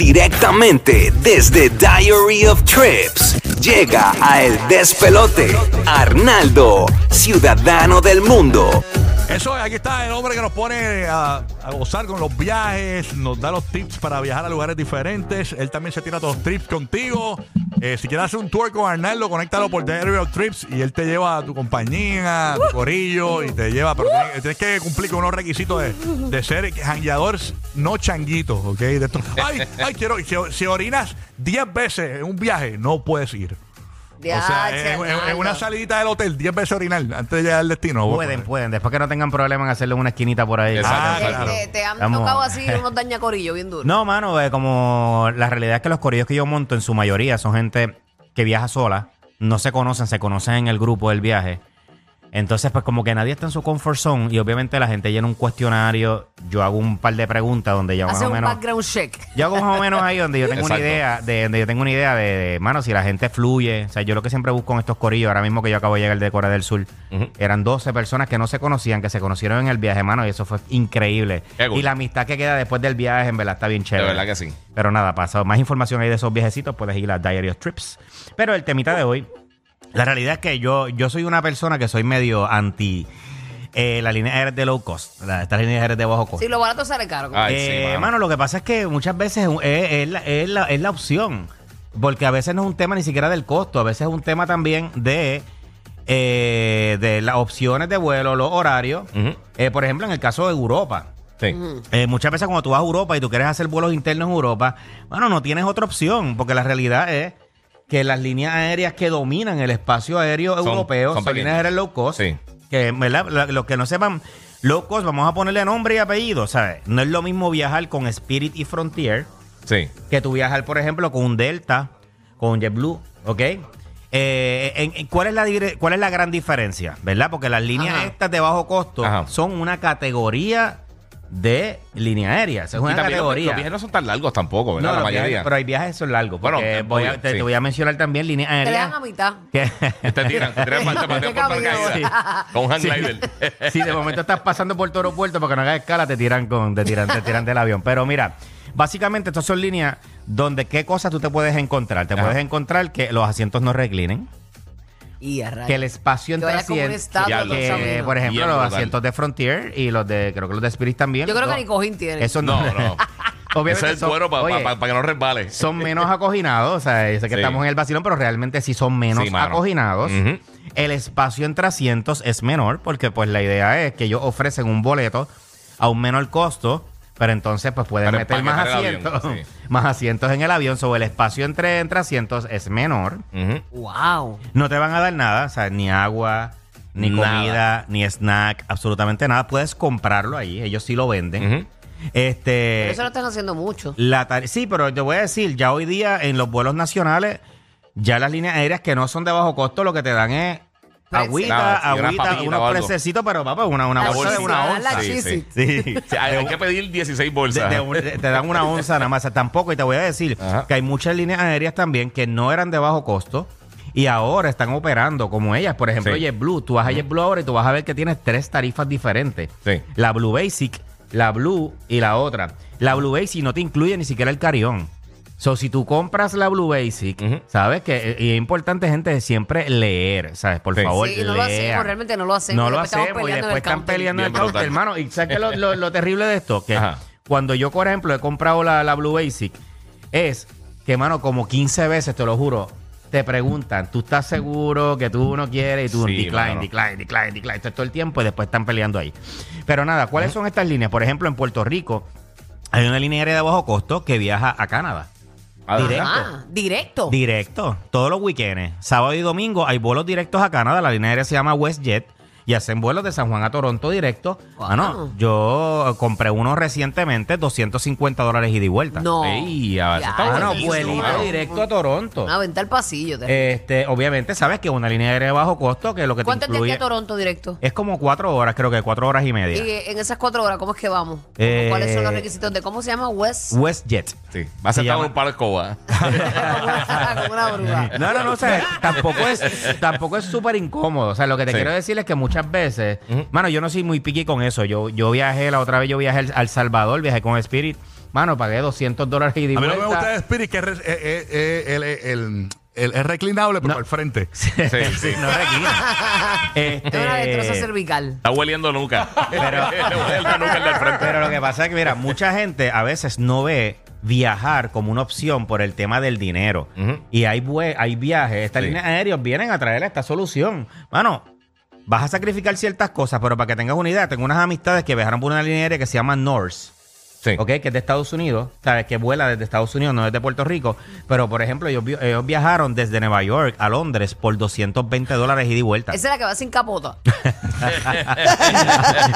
Directamente desde Diary of Trips llega a El Despelote Arnaldo, ciudadano del mundo. Eso es, aquí está el hombre que nos pone a, a gozar con los viajes, nos da los tips para viajar a lugares diferentes. Él también se tira todos los trips contigo. Eh, si quieres hacer un tour con Arnaldo, conéctalo por Diary of Trips y él te lleva a tu compañía, a tu corillo y te lleva. Pero tienes, tienes que cumplir con unos requisitos de, de ser jangueador, no changuito, ¿ok? De esto- ay, ay, quiero. Si, si orinas 10 veces en un viaje, no puedes ir. O sea, Arnaldo. una salidita del hotel, 10 veces orinar antes de llegar al destino. Pueden, pueden. Después que no tengan problema en hacerle una esquinita por ahí. Ah, Te- claro. te, te han Vamos. tocado así unos dañacorillos bien duros. No, mano, eh, como la realidad es que los corrillos que yo monto en su mayoría son gente que viaja sola, no se conocen, se conocen en el grupo del viaje. Entonces, pues como que nadie está en su comfort zone y obviamente la gente llena un cuestionario, yo hago un par de preguntas donde ya más o un menos... background check. Yo hago más o menos ahí donde yo tengo una Exacto. idea, de, donde yo tengo una idea de, de, mano, si la gente fluye. O sea, yo lo que siempre busco en estos corillos, ahora mismo que yo acabo de llegar de Corea del Sur, eran 12 personas que no se conocían, que se conocieron en el viaje, mano, y eso fue increíble. Qué cool. Y la amistad que queda después del viaje, en verdad, está bien De chévere. verdad que sí. Pero nada, pasado más información ahí de esos viajecitos, puedes ir a Diary of Trips. Pero el temita de hoy, la realidad es que yo, yo soy una persona que soy medio anti eh, la línea aérea de low cost, la- estas líneas aéreas de bajo costo. Si lo barato sale caro. Ay, Eh, sí, mano. lo que pasa es que muchas veces es, es la, es la- es la opción. Porque a veces no es un tema ni siquiera del costo, a veces es un tema también de, eh, de las opciones de vuelo, los horarios. Eh, por ejemplo, en el caso de Europa. Sí. Eh, muchas veces cuando tú vas a Europa y tú quieres hacer vuelos internos en Europa, bueno, no tienes otra opción, porque la realidad es que las líneas aéreas que dominan el espacio aéreo Son- europeo son son, líneas pequeñas. aéreas low cost. Sí. Que, ¿verdad? La- Los que no sepan, low cost, vamos a ponerle nombre y apellido, ¿sabes? No es lo mismo viajar con Spirit y Frontier Sí. que tú viajar, por ejemplo, con un Delta, con un JetBlue, ¿ok? Eh, en- en- ¿cuál, es la, dire- ¿Cuál es la gran diferencia? ¿Verdad? Porque las líneas Ajá. estas de bajo costo Ajá. son una categoría de línea aérea. Es Y una también categoría. los viajes no son tan largos tampoco, ¿verdad? No, la viajes- mayoría. pero hay viajes que son largos. Bueno, Porque voy a- obvio, te, sí. te voy a mencionar también líneas Te aéreas. dejan a mitad. que- Te tiran, te tiran, te patean por paracaídas. Sí. Con un hang glider. si de momento estás pasando por todo aeropuerto para que no hagas escala, te tiran con, te tiran, te tiran del avión. Pero mira, básicamente estas son líneas donde qué cosas tú te puedes encontrar. Te Ajá. puedes encontrar que los asientos no reclinen, Y a rayos. que el espacio Que entre vaya como un asientos, estatua que, por ejemplo, Bien los brutal. asientos de Frontier y los de, creo que los de Spirit también. Yo creo que no, ni cojín tiene. Eso No, no. Obviamente Ese es el son- cuero para oye, que no resbale. son menos acoginados, o sea, yo sé que Sí. estamos en el vacilón, pero realmente sí son menos Sí, mano. acoginados. Ujú. El espacio entre asientos es menor porque pues la idea es que ellos ofrecen un boleto a un menor costo, pero entonces pues pueden Para meter más asientos, avión, sí. más asientos en el avión, sobre el espacio entre, entre asientos es menor. Wow. No te van a dar nada, o sea, ni agua, ni Nada. comida, ni snack, absolutamente nada. Puedes comprarlo ahí, ellos sí lo venden. Este Pero eso lo están haciendo mucho. la sí, pero te voy a decir, ya hoy día en los vuelos nacionales, ya las líneas aéreas que no son de bajo costo, lo que te dan es. Agüita, Nada, sí, unas agüita, papitas o unos algo. prececitos, pero papá, una, una La bolsa de una onza. Sí. Sí. Sí, hay, hay que pedir 16 De- bolsas. de un- de- te dan una onza nada más. Tampoco, y te voy a decir Ajá. que hay muchas líneas aéreas también que no eran de bajo costo y ahora están operando como ellas. Por ejemplo, Sí. JetBlue. Tú vas a JetBlue ahora y tú vas a ver que tienes tres tarifas diferentes. Sí. La Blue Basic, la Blue y la otra. La Blue Basic no te incluye ni siquiera el carión. So, si tú compras la Blue Basic, Ujú. sabes que y es importante, gente, siempre leer, ¿sabes? Por Sí. favor, Sí, no lo hacemos, realmente no lo hacemos. No lo Después estamos hacemos y peleando en el después están counter. peleando en el Bien counter, brutal. hermano. ¿Y sabes qué es lo, lo- lo terrible de esto? Que Ajá. cuando yo, por ejemplo, he comprado la, la Blue Basic, es que, hermano, como 15 veces, te lo juro, te preguntan, ¿tú estás seguro que tú no quieres? Y tú, Sí, decline, mano. decline, decline, decline, esto es todo el tiempo y después están peleando ahí. Pero nada, ¿cuáles son estas líneas? Por ejemplo, en Puerto Rico hay una línea aérea de bajo costo que viaja a Canadá. Ah, ¿de Directo. Ah, directo. Directo, todos los weekends. Sábado y domingo hay vuelos directos a Canadá. La línea aérea se llama WestJet. Y hacen vuelos de San Juan a Toronto directo. Wow. Mano, yo compré uno recientemente, 250 dólares ida y vuelta. No. Ey, a ver, eso está buenísimo, vuelito directo a Toronto. Una venta al pasillo. te- Este, obviamente, sabes que una línea aérea de bajo costo, que lo que te ¿Cuánto es de aquí incluye a Toronto directo? es como cuatro horas, creo que cuatro horas y media. Y en esas cuatro horas, ¿cómo es que vamos? Eh, ¿Cuáles son los requisitos de cómo se llama West? WestJet. Sí, va a llama- un par de escobas. Como una bruja. No, no, no, o sea, tampoco es tampoco es súper incómodo. O sea, lo que te Sí. quiero decir es que muchas veces, mano, yo no soy muy piqui con eso. Yo, yo viajé, la otra vez yo viajé al, al Salvador, viajé con Spirit. Mano, pagué 200 dólares y di A mí no me vuelta. gusta el Spirit, que es, re- eh, eh, eh, el, el- el- es reclinable, pero No. al frente. Sí, sí. no reclina. Es una destroza este, cervical. Está hueliendo nuca. Pero- Le huele la nuca al del frente. Pero lo que pasa es que, mira, mucha gente a veces no ve viajar como una opción por el tema del dinero. Y hay, hay viajes. Estas Sí. líneas aéreas vienen a traer esta solución. Mano, vas a sacrificar ciertas cosas, pero para que tengas una idea, tengo unas amistades que viajaron por una línea aérea que se llama Norse. Sí. ¿ok? Que es de Estados Unidos, ¿sabes? Que vuela desde Estados Unidos, no desde Puerto Rico. Pero, por ejemplo, ellos, vi- ellos viajaron desde Nueva York a Londres por 220 dólares ida y vuelta. Esa es la que va sin capota.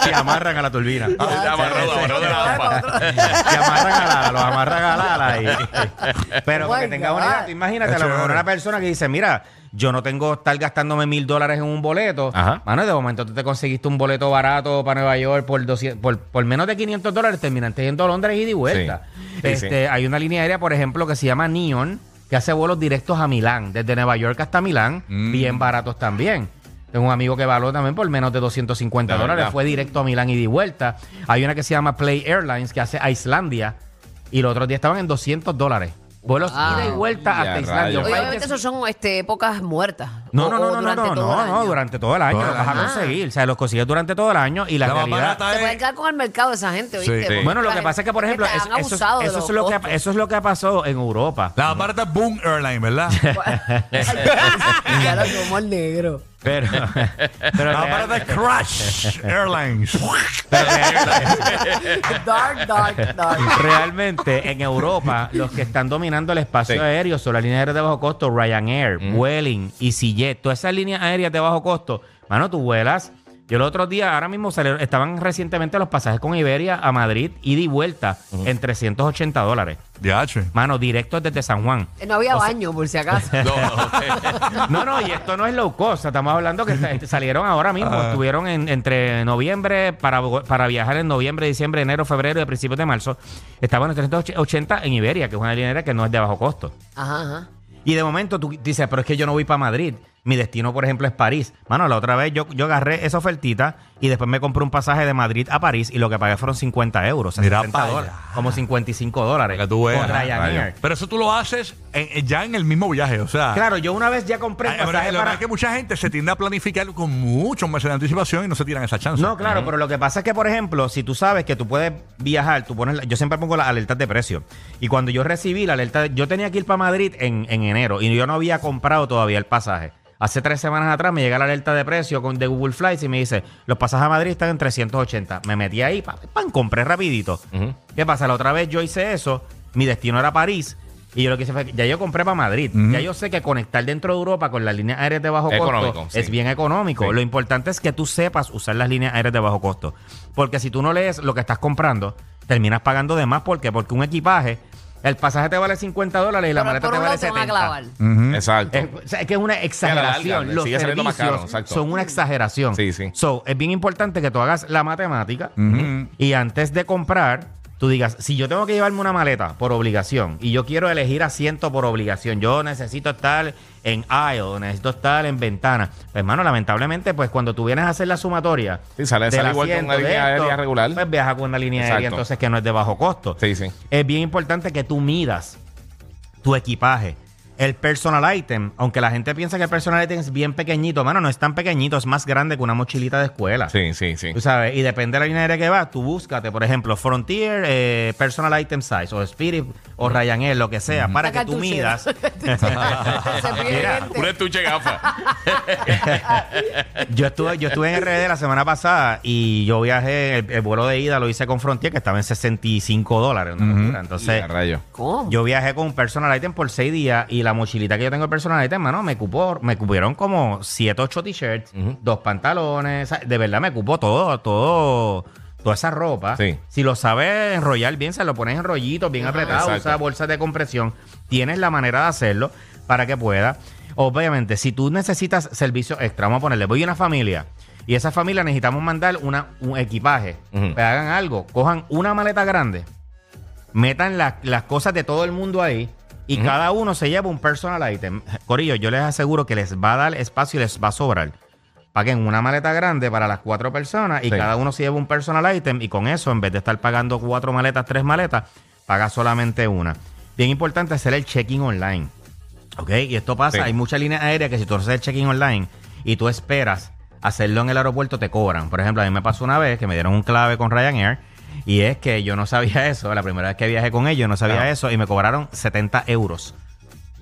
y amarran a la turbina. Ah, ya amarrado, amarrado de la AMPA. que amarran a la, los amarran a la, ala y- pero Oh para my que tengas God. una idea, imagínate, a lo mejor una persona que dice, mira, yo no tengo que estar gastándome mil dólares en un boleto. Ajá. Mano, de momento tú te conseguiste un boleto barato para Nueva York por, 200 por, por menos de 500 dólares, terminaste yendo a Londres y vuelta. Sí. Sí, este, Hay una línea aérea, por ejemplo, que se llama Neon, que hace vuelos directos a Milán, desde Nueva York hasta Milán, Mm. bien baratos también. Tengo un amigo que való también por menos de 250 De dólares. verdad. Fue directo a Milán y de vuelta. Hay una que se llama Play Airlines que hace a Islandia. Y los otros días estaban en 200 dólares. Vuelos Wow. ida y vuelta Ya, hasta Islandia. rayos. Oye, obviamente que- esos son este, épocas muertas. No, O- no, no, o no, no, durante no, todo no, el no, año. durante todo el año Todo los el vas a conseguir. O sea, los consigues durante todo el año y la, La más realidad... barata Se es- pueden quedar con el mercado de esa gente, ¿viste? Sí. Bueno, lo La que pasa es que, por ejemplo, han eso, abusado de eso los es lo que, costos. eso es lo que pasó en Europa. La más barata es Boom Airline, ¿verdad? ya lo tomó el negro. Pero, pero, barata es Crash Airlines. Dark, dark, dark. realmente en Europa los que están dominando el espacio Sí. aéreo son las líneas aéreas de bajo costo, Ryanair, Vueling, EasyJet, todas esas líneas aéreas de bajo costo. Mano, tú vuelas. Yo el otro día, ahora mismo salieron- estaban recientemente los pasajes con Iberia a Madrid, ida y vuelta, en 380 dólares. DH. Mano, directos desde San Juan. Eh, No había baño, por si acaso. No, no. No, no, y esto no es low cost. Estamos hablando que sa- salieron ahora mismo. Ah. Estuvieron en- entre noviembre, para, para viajar en noviembre, diciembre, enero, febrero y a principios de marzo. Estaban en 380 en Iberia, que es una línea que no es de bajo costo. Ajá, ajá. Y de momento tú dices, pero es que yo no voy para Madrid. Mi destino, por ejemplo, es París. Mano, la otra vez yo, yo agarré esa ofertita y después me compré un pasaje de Madrid a París y lo que pagué fueron 50 euros. o sea, Mira 60 pa' dólares, allá. como 55 dólares. Que tú veas. Con Ryanair. Pero eso tú lo haces en- ya en el mismo viaje, o sea. Claro, yo una vez ya compré Ay, el pero pasaje lo que pasa para... es que mucha gente se tiende a planificar con muchos meses de anticipación y no se tiran esa chance. No, claro, pero lo que pasa es que, por ejemplo, si tú sabes que tú puedes viajar, tú pones, la- yo siempre pongo las alertas de precio. Y cuando yo recibí la alerta, yo tenía que ir para Madrid en, en enero y yo no había comprado todavía el pasaje. Hace tres semanas atrás me llega la alerta de precio con, de Google Flights y me dice, los pasajes a Madrid están en 380. Me metí ahí, pam, pam, compré rapidito. ¿Qué pasa? La otra vez yo hice eso, mi destino era París. Y yo lo que hice fue, ya yo compré para Madrid. Ya yo sé que conectar dentro de Europa con las líneas aéreas de bajo Económico, costo sí. es bien económico. Sí. Lo importante es que tú sepas usar las líneas aéreas de bajo costo. Porque si tú no lees lo que estás comprando, terminas pagando de más. ¿Por qué? Porque un equipaje, el pasaje te vale 50 dólares y la Pero maleta por te vale lado te van a 70. clavar. Exacto. Es, o sea, es que es una exageración. larga, Los sigue saliendo más servicios caro, exacto. son una exageración. Sí, sí. So, es bien importante que tú hagas la matemática Ujú. y antes de comprar, tú digas, si yo tengo que llevarme una maleta por obligación y yo quiero elegir asiento por obligación, yo necesito estar en aisle, necesito estar en ventana. Pues, hermano, lamentablemente, pues cuando tú vienes a hacer la sumatoria, Sí, sale- sale igual que una línea aérea regular. Pues viaja con una línea aérea Exacto. entonces que no es de bajo costo. Sí, sí. Es bien importante que tú midas tu equipaje. El personal item, aunque la gente piensa que el personal item es bien pequeñito, mano, no es tan pequeñito, es más grande que una mochilita de escuela. Sí, sí, sí. Tú sabes, y depende de la línea aérea que vas, tú búscate, por ejemplo, Frontier, eh, Personal Item Size, o Spirit, o Ryanair, lo que sea, para que tú midas. Mira. Un estuche de gafas. Yo estuve, yo estuve en RD la semana pasada y yo viajé, el, el vuelo de ida lo hice con Frontier, que estaba en 65 dólares. una locura. Entonces, Ya, rayo. ¿Cómo? yo viajé con un Personal Item por seis días y la mochilita que yo tengo personal item, mano, me cupó, me cupieron como 7, 8 t-shirts, dos pantalones, de verdad me cupó todo, todo, toda esa ropa. Sí. Si lo sabes enrollar bien, se lo pones en rollitos, bien apretados, Exacto. usa bolsas de compresión, tienes la manera de hacerlo para que pueda. Obviamente, si tú necesitas servicio extra, vamos a ponerle, voy a una familia y esa familia necesitamos mandar una, un equipaje, hagan algo, cojan una maleta grande, metan la- las cosas de todo el mundo ahí y cada uno se lleva un personal item. Corillo, yo les aseguro que les va a dar espacio y les va a sobrar. Paguen una maleta grande para las cuatro personas y Sí. cada uno se lleva un personal item y con eso, en vez de estar pagando cuatro maletas, tres maletas, paga solamente una. Bien importante hacer el check-in online. ¿Ok? Y esto pasa, Sí. hay muchas líneas aéreas que si tú haces el check-in online y tú esperas hacerlo en el aeropuerto, te cobran. Por ejemplo, a mí me pasó una vez que me dieron un clave con Ryanair y es que yo no sabía eso. La primera vez que viajé con ellos no sabía eso y me cobraron 70 euros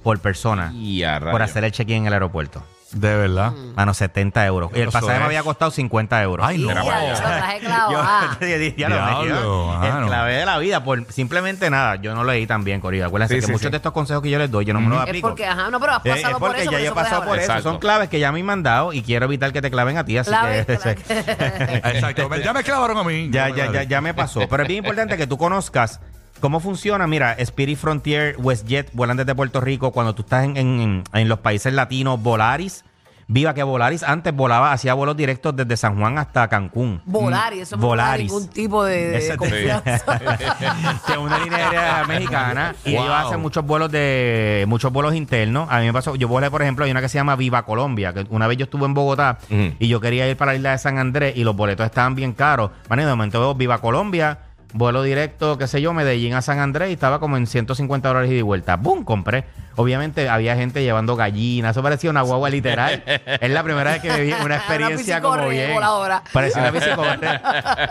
por persona Y a por rayos. hacer el check-in en el aeropuerto. De verdad. Mano, 70 euros. Y el Eso pasaje me es. había costado 50 euros. Ay, no. Mira, yo lo traje Yo, yo dije, ya lo Diablo, mano. El clave de la vida, por simplemente nada. Yo no leí tan bien, Corillo. Acuérdense Sí, que sí, muchos sí. de estos consejos que yo les doy, yo no me los Es aplico. porque, ajá, no, pero has Eh, pasado es por porque eso. ya por yo he eso puedes pasado por hablar. eso. Exacto. Son claves que ya me han dado y quiero evitar que te claven a ti. Así Clave, que clave. Exacto. Ya me clavaron a mí. ya, ya, ya, ya me pasó. Pero es bien importante que tú conozcas cómo funciona. Mira, Spirit Frontier, WestJet, vuelan desde Puerto Rico. Cuando tú estás en, en- en los países latinos, Volaris. Viva que Volaris antes volaba, hacía vuelos directos desde San Juan hasta Cancún. Volar, y eso no me da Volaris. ningún tipo de, de Ese- confianza. que es una línea aérea mexicana y Wow. ellos hacen muchos vuelos de muchos vuelos internos. A mí me pasó, yo volé por ejemplo, hay una que se llama Viva Colombia, que una vez yo estuve en Bogotá y yo quería ir para la isla de San Andrés y los boletos estaban bien caros. Man, y de momento veo Viva Colombia, vuelo directo, qué sé yo, Medellín a San Andrés y estaba como en 150 dólares y de vuelta. ¡Bum! Compré. Obviamente había gente llevando gallinas, eso parecía una guagua literal. es la primera vez que viví una experiencia como bicicorre bien. voladora. Parecía una bicicorre.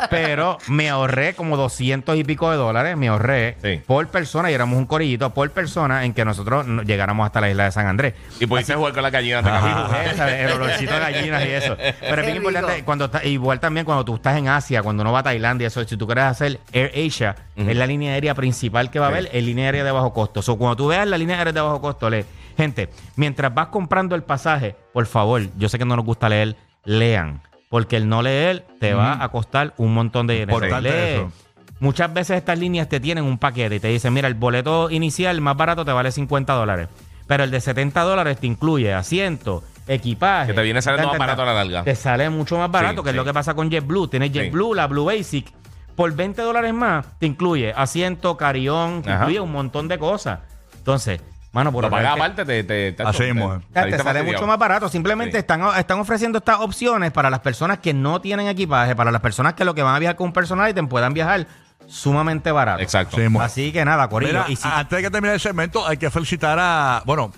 Pero me ahorré como 200 y pico de dólares, me ahorré Sí. por persona y éramos un corillito por persona en que nosotros no- llegáramos hasta la isla de San Andrés. Y pudiste jugar con la gallina. Eh, ¿sabes? El olorcito de gallinas y eso. Pero es bien importante, cuando está- igual también cuando tú estás en Asia, cuando uno va a Tailandia, eso, si tú quieres hacer Air Asia, es la línea aérea principal que va a Sí. haber, es línea aérea de bajo costo. O cuando tú veas la línea aérea de bajo costo, lee, gente, mientras vas comprando el pasaje, por favor, yo sé que no nos gusta leer, lean. Porque el no leer te va a costar un montón de dinero. Muchas veces estas líneas te tienen un paquete y te dicen, mira, el boleto inicial más barato te vale 50 dólares. Pero el de 70 dólares te incluye asiento, equipaje. Que te viene saliendo más barato a la larga. Te sale mucho más barato, Sí, que es lo que pasa con JetBlue. Tienes Sí. JetBlue, la Blue Basic. Por 20 dólares más te incluye asiento, carión, te Ajá. incluye un montón de cosas. Entonces, mano, por Lo pagas aparte, te, te, te, Así te- mismo, eh. te sale mucho más barato. Simplemente Sí. están, están ofreciendo estas opciones para las personas que no tienen equipaje, para las personas que lo que van a viajar con un personal item puedan viajar sumamente barato. Exacto. Sí, mo- Así que nada, Corillo. Mira, y si- antes de que termine el segmento, hay que felicitar a. Bueno,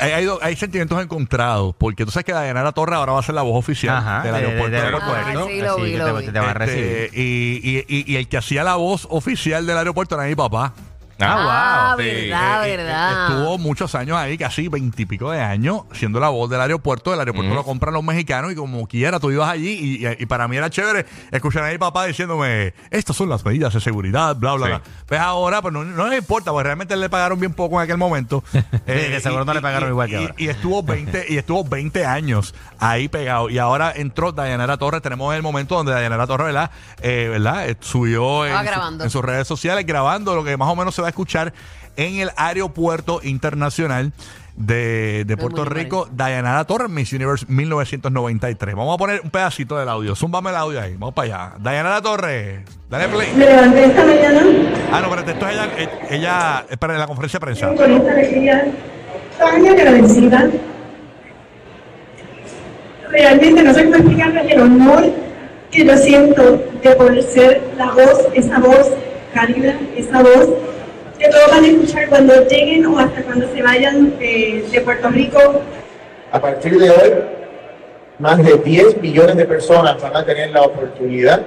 hay, hay, hay sentimientos encontrados, porque tú sabes que Dayanara Torre ahora va a ser la voz oficial Ajá, del de- de- aeropuerto. del de Puerto aeropuerto. Rico. Ah, sí, lo vi, que lo te, vi. te a Este, y, y- y- y el que hacía la voz oficial del aeropuerto era mi papá. Ah, wow. Sí, verdad, Eh, eh, verdad. Estuvo muchos años ahí, casi veintipico de años, siendo la voz del aeropuerto. El aeropuerto lo compran los mexicanos y como quiera, tú ibas allí y, y- y para mí era chévere escuchar a mi papá diciéndome, estas son las medidas de seguridad, bla, bla, Sí. bla. Pues ahora, pues no, no le importa, pues realmente le pagaron bien poco en aquel momento. Eh, de seguro no le pagaron igual que y- ahora. Y estuvo 20, y estuvo 20 años ahí pegado. Y ahora entró Dayanara Torres. Tenemos el momento donde Dayanara Torres, ¿verdad? Eh, ¿verdad? Eh, subió en, Estaba su- grabando. en sus redes sociales grabando lo que más o menos se va a escuchar en el aeropuerto internacional de, de Puerto Rico, Dayanara Torres, Miss Universe 1993. Vamos a poner un pedacito del audio. Zúmbame el audio ahí. Vamos para allá. Dayanara Torres, dale play. Me levanté esta mañana Ah, no, espérate, esto es ella, eh, ella, espera, en la conferencia de prensa. con esta alegría tan agradecida. Realmente no sé cómo explicarles el honor que yo siento de poder ser la voz, esa voz cálida, esa voz que todos van a escuchar cuando lleguen o hasta cuando se vayan de, de Puerto Rico. A partir de hoy, más de 10 millones de personas van a tener la oportunidad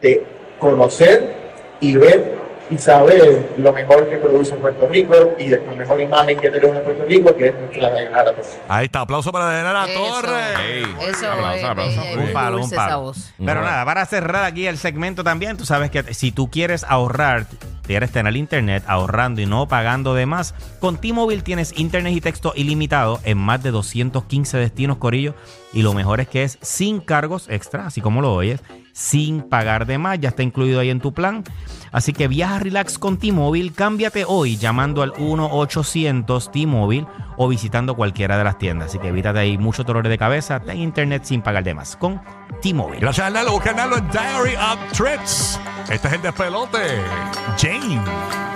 de conocer y ver y saber lo mejor que produce Puerto Rico y de la mejor imagen que tenemos en Puerto Rico, que es nuestra Dayanara Torres. Ahí está, aplauso para Dayanara Eso. Torres. Ey, Eso aplauso, es aplauso. Un palo, un palo. Pero nada, para cerrar aquí el segmento también, tú sabes que si tú quieres ahorrar quieres tener internet ahorrando y no pagando de más, con T-Mobile tienes internet y texto ilimitado en más de 215 destinos, Corillo. Y lo mejor es que es sin cargos extra, así como lo oyes, sin pagar de más, ya está incluido ahí en tu plan. Así que viaja relax con T-Mobile, cámbiate hoy llamando al 1-800 T-Mobile o visitando cualquiera de las tiendas. Así que evítate ahí mucho dolor de cabeza, ten internet sin pagar de más con T-Mobile. Gracias, Arnaldo. Busca en Diary of Trips. Este es el despelote. Jane.